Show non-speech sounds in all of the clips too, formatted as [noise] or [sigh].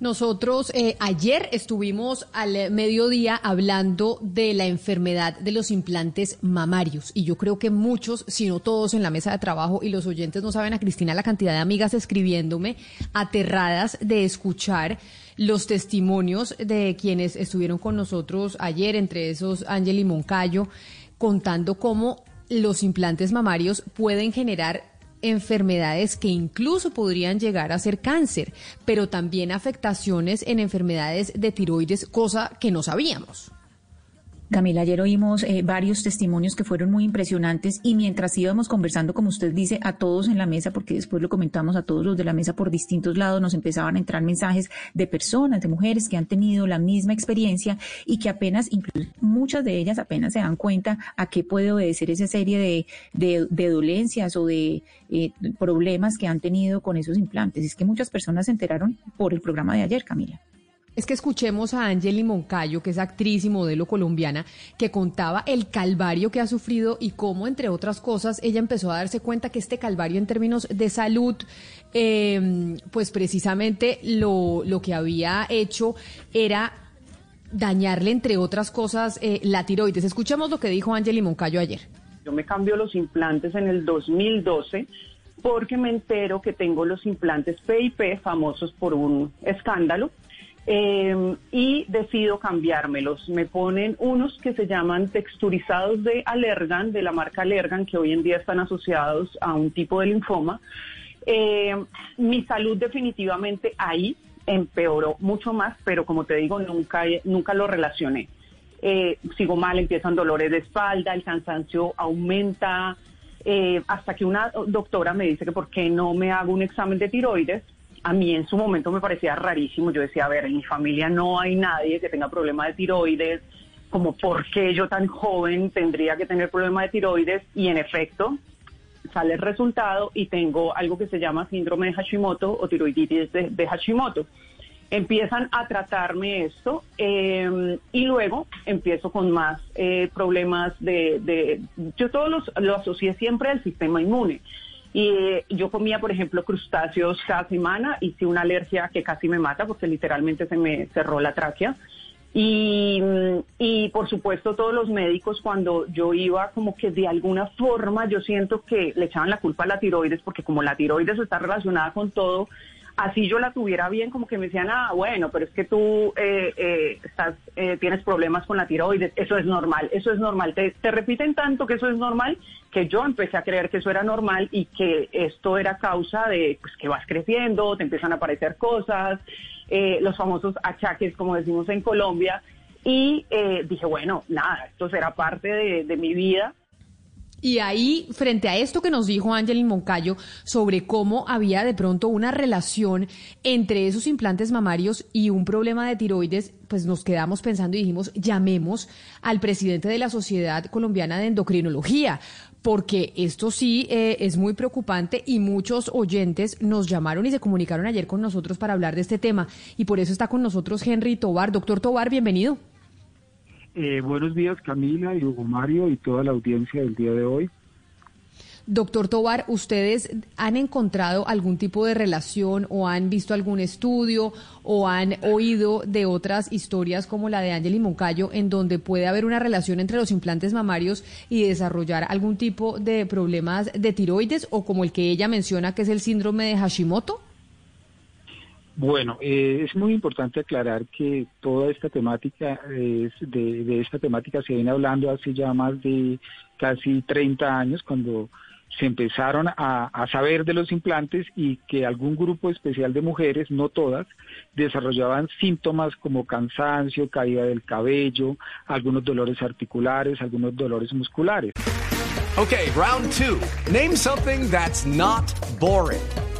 Nosotros eh, ayer estuvimos al mediodía hablando de la enfermedad de los implantes mamarios. Y yo creo que muchos, si no todos en la mesa de trabajo y los oyentes no saben a Cristina la cantidad de amigas escribiéndome aterradas de escuchar los testimonios de quienes estuvieron con nosotros ayer, entre esos Ángel y Moncayo, contando cómo los implantes mamarios pueden generar enfermedades que incluso podrían llegar a ser cáncer, pero también afectaciones en enfermedades de tiroides, cosa que no sabíamos. Camila, ayer oímos eh, varios testimonios que fueron muy impresionantes y mientras íbamos conversando, como usted dice, a todos en la mesa, porque después lo comentamos a todos los de la mesa por distintos lados, nos empezaban a entrar mensajes de personas, de mujeres que han tenido la misma experiencia y que apenas, incluso muchas de ellas apenas se dan cuenta a qué puede obedecer esa serie de, dolencias o de eh, problemas que han tenido con esos implantes. Es que muchas personas se enteraron por el programa de ayer, Camila. Es que escuchemos a Angeli Moncayo, que es actriz y modelo colombiana, que contaba el calvario que ha sufrido y cómo, entre otras cosas, ella empezó a darse cuenta que este calvario en términos de salud, em, pues precisamente lo, lo que había hecho era dañarle, entre otras cosas, eh, la tiroides. Escuchemos lo que dijo Angeli Moncayo ayer. Yo me cambio los implantes en el 2012 porque me entero que tengo los implantes PIP famosos por un escándalo eh, y decido cambiármelos. Me ponen unos que se llaman texturizados de Allergan, de la marca Allergan, que hoy en día están asociados a un tipo de linfoma. Eh, mi salud definitivamente ahí empeoró mucho más, pero como te digo, nunca, nunca lo relacioné. Eh, sigo mal, empiezan dolores de espalda, el cansancio aumenta, hasta que una doctora me dice que por qué no me hago un examen de tiroides a mí en su momento me parecía rarísimo. Yo decía, a ver, en mi familia no hay nadie que tenga problema de tiroides, como por qué yo tan joven tendría que tener problema de tiroides y en efecto sale el resultado y tengo algo que se llama síndrome de Hashimoto o tiroiditis de, Hashimoto. Empiezan a tratarme esto em, y luego empiezo con más eh, problemas de, de, Yo todo los, lo asocié siempre al sistema inmune. Y yo comía, por ejemplo, crustáceos cada semana, hice una alergia que casi me mata porque literalmente se me cerró la tráquea. Y, y, por supuesto todos los médicos cuando yo iba como que de alguna forma yo siento que le echaban la culpa a la tiroides porque como la tiroides está relacionada con todo, así yo la tuviera bien, como que me decían, ah, bueno, pero es que tú eh, eh, estás, eh, tienes problemas con la tiroides, eso es normal, eso es normal. Te, te, repiten tanto que eso es normal que yo empecé a creer que eso era normal y que esto era causa de pues, que vas creciendo, te empiezan a aparecer cosas, los famosos achaques, como decimos en Colombia. Y dije, bueno, nada, esto será parte de, de mi vida y ahí, frente a esto que nos dijo Ángel Moncayo sobre cómo había de pronto una relación entre esos implantes mamarios y un problema de tiroides, pues nos quedamos pensando y dijimos, llamemos al presidente de la Sociedad Colombiana de Endocrinología, porque esto sí eh, es muy preocupante y muchos oyentes nos llamaron y se comunicaron ayer con nosotros para hablar de este tema. Y por eso está con nosotros Henry Tobar. Doctor Tobar, bienvenido. Eh, buenos días Camila y Hugo Mario y toda la audiencia del día de hoy. Doctor Tobar, ¿ustedes han encontrado algún tipo de relación o han visto algún estudio o han oído de otras historias como la de Ángel Moncayo en donde puede haber una relación entre los implantes mamarios y desarrollar algún tipo de problemas de tiroides o como el que ella menciona que es el síndrome de Hashimoto? Bueno, eh, es muy importante aclarar que toda esta temática de, esta temática se viene hablando hace ya más de casi 30 años cuando se empezaron a, saber de los implantes y que algún grupo especial de mujeres, no todas, desarrollaban síntomas como cansancio, caída del cabello, algunos dolores articulares, algunos dolores musculares. Okay, round two. Name something that's not boring.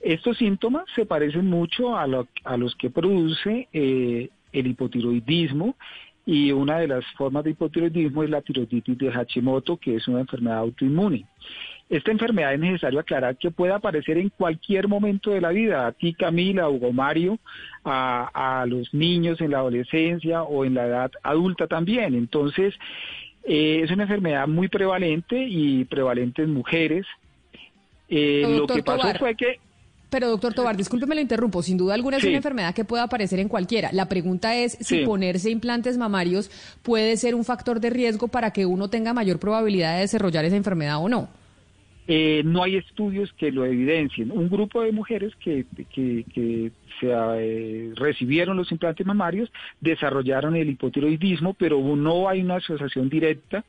Estos síntomas se parecen mucho a, lo, a los que produce eh, el hipotiroidismo y una de las formas de hipotiroidismo es la tiroiditis de Hashimoto, que es una enfermedad autoinmune. Esta enfermedad es necesario aclarar que puede aparecer en cualquier momento de la vida, a ti Camila, a Hugo Mario, a, a los niños en la adolescencia o en la edad adulta también. Entonces, eh, es una enfermedad muy prevalente y prevalente en mujeres. Eh, lo que pasó Tobar. fue que Pero doctor Tobar, discúlpeme lo interrumpo, sin duda alguna es Sí. una enfermedad que puede aparecer en cualquiera. La pregunta es si Sí. ponerse implantes mamarios puede ser un factor de riesgo para que uno tenga mayor probabilidad de desarrollar esa enfermedad o no. Eh, no hay estudios que lo evidencien. Un grupo de mujeres que, que, que se eh, recibieron los implantes mamarios desarrollaron el hipotiroidismo, pero no hay una asociación directa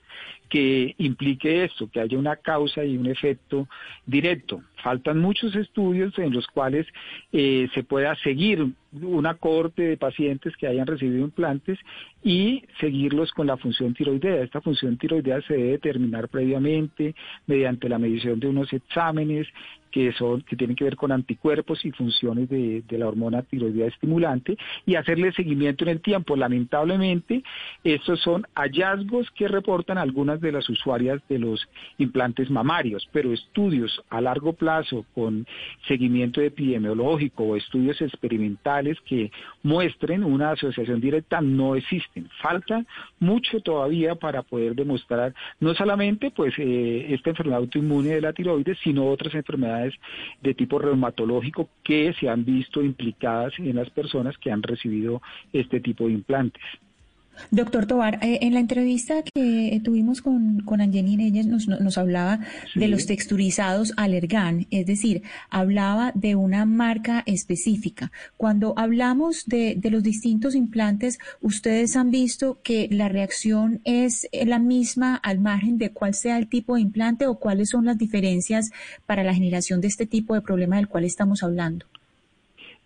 que implique esto, que haya una causa y un efecto directo. Faltan muchos estudios en los cuales eh, se pueda seguir una corte de pacientes que hayan recibido implantes y seguirlos con la función tiroidea. Esta función tiroidea se debe determinar previamente mediante la medición de unos exámenes que son que tienen que ver con anticuerpos y funciones de, la hormona tiroidea estimulante y hacerle seguimiento en el tiempo. Lamentablemente, estos son hallazgos que reportan algunas de las usuarias de los implantes mamarios, pero estudios a largo plazo con seguimiento epidemiológico o estudios experimentales que muestren una asociación directa no existen. Falta mucho todavía para poder demostrar no solamente pues eh, esta enfermedad autoinmune de la tiroides, sino otras enfermedades de tipo reumatológico que se han visto implicadas en las personas que han recibido este tipo de implantes. Doctor Tobar, eh, en la entrevista que tuvimos con, con Angelina, ella nos, nos hablaba de los texturizados Allergan, es decir, hablaba de una marca específica. Cuando hablamos de, de los distintos implantes, ustedes han visto que la reacción es la misma al margen de cuál sea el tipo de implante o cuáles son las diferencias para la generación de este tipo de problema del cual estamos hablando.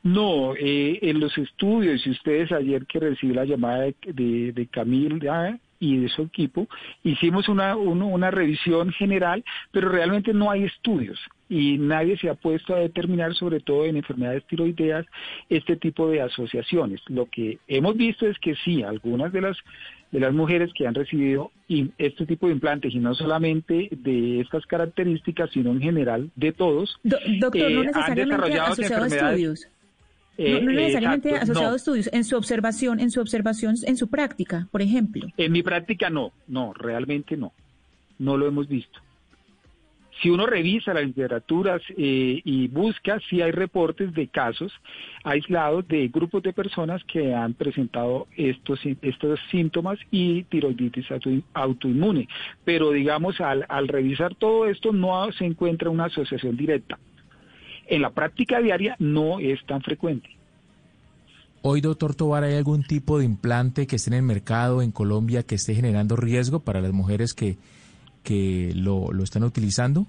No, eh, en los estudios, y ustedes ayer que recibí la llamada de, de, de Camila y de su equipo, hicimos una, uno- una revisión general, pero realmente no hay estudios y nadie se ha puesto a determinar, sobre todo en enfermedades tiroideas, este tipo de asociaciones. Lo que hemos visto es que sí, algunas de las de las mujeres que han recibido este tipo de implantes, y no solamente de estas características, sino en general de todos, Do- doctor, eh, no han desarrollado asociado a estudios. Eh, no, no necesariamente exacto, asociado no. a estudios, en su observación, en su observación, en su práctica, por ejemplo. En mi práctica no, no, realmente no, no lo hemos visto. Si uno revisa las literaturas eh, y busca, sí hay reportes de casos aislados de grupos de personas que han presentado estos, estos síntomas y tiroiditis auto- autoinmune. Pero digamos, al, al revisar todo esto no se encuentra una asociación directa. En la práctica diaria no es tan frecuente. Hoy, doctor Tobar, ¿hay algún tipo de implante que esté en el mercado en Colombia que esté generando riesgo para las mujeres que, que lo, lo están utilizando?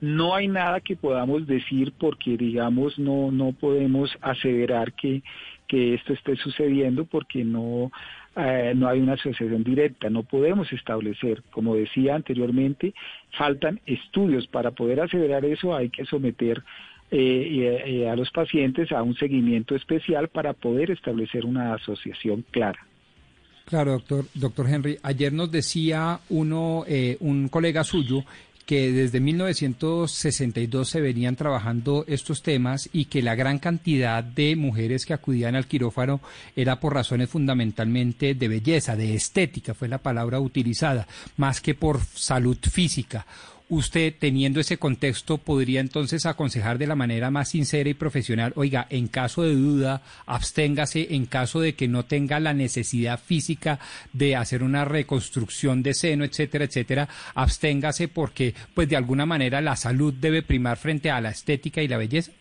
no hay nada que podamos decir porque digamos no no podemos aseverar que, que esto esté sucediendo porque no eh, no hay una asociación directa. No podemos establecer como decía anteriormente faltan estudios. Para poder aseverar eso hay que someter eh, eh, a los pacientes a un seguimiento especial para poder establecer una asociación clara. Claro, doctor, doctor Henry. Ayer nos decía uno, eh, un colega suyo que desde 1962 se venían trabajando estos temas y que la gran cantidad de mujeres que acudían al quirófano era por razones fundamentalmente de belleza, de estética, fue la palabra utilizada, más que por salud física. Usted, teniendo ese contexto, podría entonces aconsejar de la manera más sincera y profesional, oiga, en caso de duda, absténgase, en caso de que no tenga la necesidad física de hacer una reconstrucción de seno, etcétera, etcétera, absténgase porque, pues de alguna manera, la salud debe primar frente a la estética y la belleza.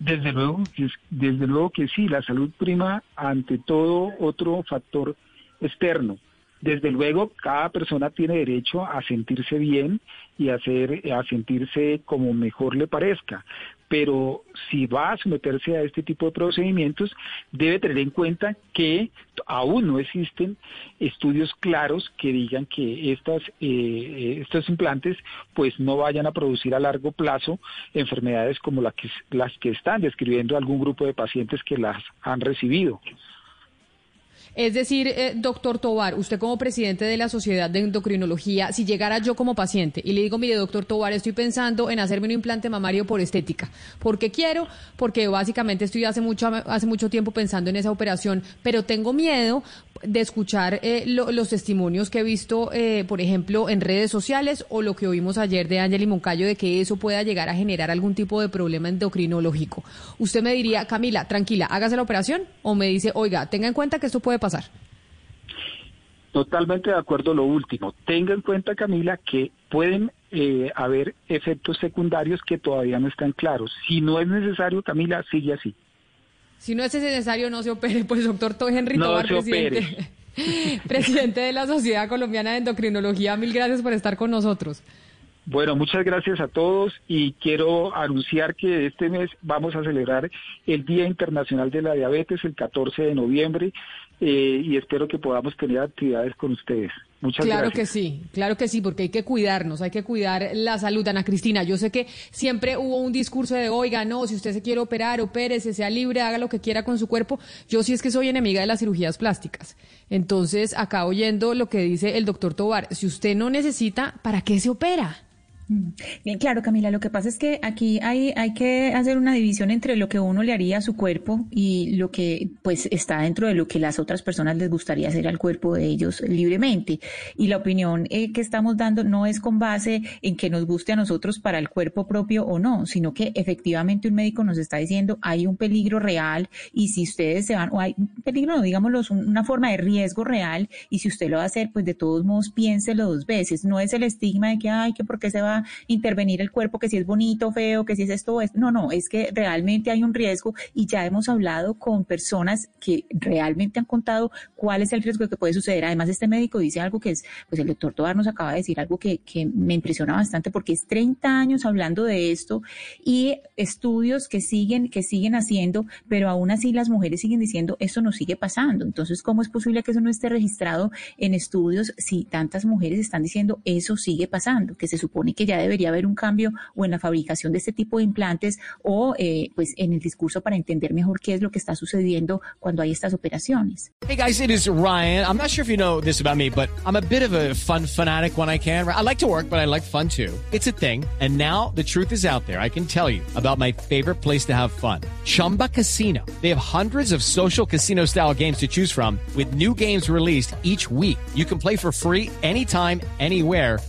Desde luego, desde luego que sí, la salud prima ante todo otro factor externo. Desde luego, cada persona tiene derecho a sentirse bien y a, hacer, a sentirse como mejor le parezca. Pero si va a someterse a este tipo de procedimientos, debe tener en cuenta que aún no existen estudios claros que digan que estas, eh, estos implantes pues no vayan a producir a largo plazo enfermedades como las que, las que están describiendo algún grupo de pacientes que las han recibido. Es decir, eh, doctor Tobar, usted como presidente de la Sociedad de Endocrinología, si llegara yo como paciente y le digo, mire, doctor Tobar, estoy pensando en hacerme un implante mamario por estética. ¿Por qué quiero? Porque básicamente estoy hace mucho, hace mucho tiempo pensando en esa operación, pero tengo miedo de escuchar eh, los testimonios que he visto, eh, por ejemplo, en redes sociales o lo que oímos ayer de Ángel y Moncayo de que eso pueda llegar a generar algún tipo de problema endocrinológico. Usted me diría, Camila, tranquila, hágase la operación o me dice, oiga, tenga en cuenta que esto puede pasar. Totalmente de acuerdo lo último. Tenga en cuenta, Camila, que pueden eh, haber efectos secundarios que todavía no están claros. Si no es necesario, Camila, sigue así. Si no es necesario, no se opere. Pues doctor Henry Tobar, presidente, [laughs] presidente de la Sociedad Colombiana de Endocrinología, mil gracias por estar con nosotros. Bueno, muchas gracias a todos y quiero anunciar que este mes vamos a celebrar el Día Internacional de la Diabetes el 14 de noviembre eh, y espero que podamos tener actividades con ustedes. Muchas claro que sí, claro que sí, porque hay que cuidarnos, hay que cuidar la salud. Ana Cristina, yo sé que siempre hubo un discurso de, oiga, no, si usted se quiere operar, opérese, sea libre, haga lo que quiera con su cuerpo. Yo sí es que soy enemiga de las cirugías plásticas. Entonces, acá oyendo lo que dice el doctor Tobar, si usted no necesita, ¿para qué se opera? Mm. Bien, claro, Camila, lo que pasa es que aquí hay, hay que hacer una división entre lo que uno le haría a su cuerpo y lo que pues está dentro de lo que las otras personas les gustaría hacer al cuerpo de ellos libremente. Y la opinión eh, que estamos dando no es con base en que nos guste a nosotros para el cuerpo propio o no, sino que efectivamente un médico nos está diciendo hay un peligro real y si ustedes se van, o hay un peligro, no, digámoslo, una forma de riesgo real y si usted lo va a hacer, pues de todos modos piénselo dos veces. No es el estigma de que, ay, que por qué se va intervenir el cuerpo, que si es bonito, feo, que si es esto o esto. No, no, es que realmente hay un riesgo y ya hemos hablado con personas que realmente han contado cuál es el riesgo que puede suceder. Además, este médico dice algo que es, pues el doctor Tobar nos acaba de decir algo que, me impresiona bastante porque es 30 años hablando de esto y estudios que siguen, que siguen haciendo, pero aún así las mujeres siguen diciendo esto no sigue pasando. Entonces, ¿cómo es posible que eso no esté registrado en estudios si tantas mujeres están diciendo eso sigue pasando? Que se supone que ya debería haber un cambio o en la fabricación de este tipo de implantes o eh, pues en el discurso para entender mejor qué es lo que está sucediendo cuando hay estas operaciones. Hey guys, it is Ryan. I'm not sure if you know this about me, but I'm a bit of a fun fanatic when I can. I like to work, but I like fun too. It's a thing. And now the truth is out there. I can tell you about my favorite place to have fun. Chumba Casino. They have hundreds of social casino style games to choose from with new games released each week. You can play for free anytime, anywhere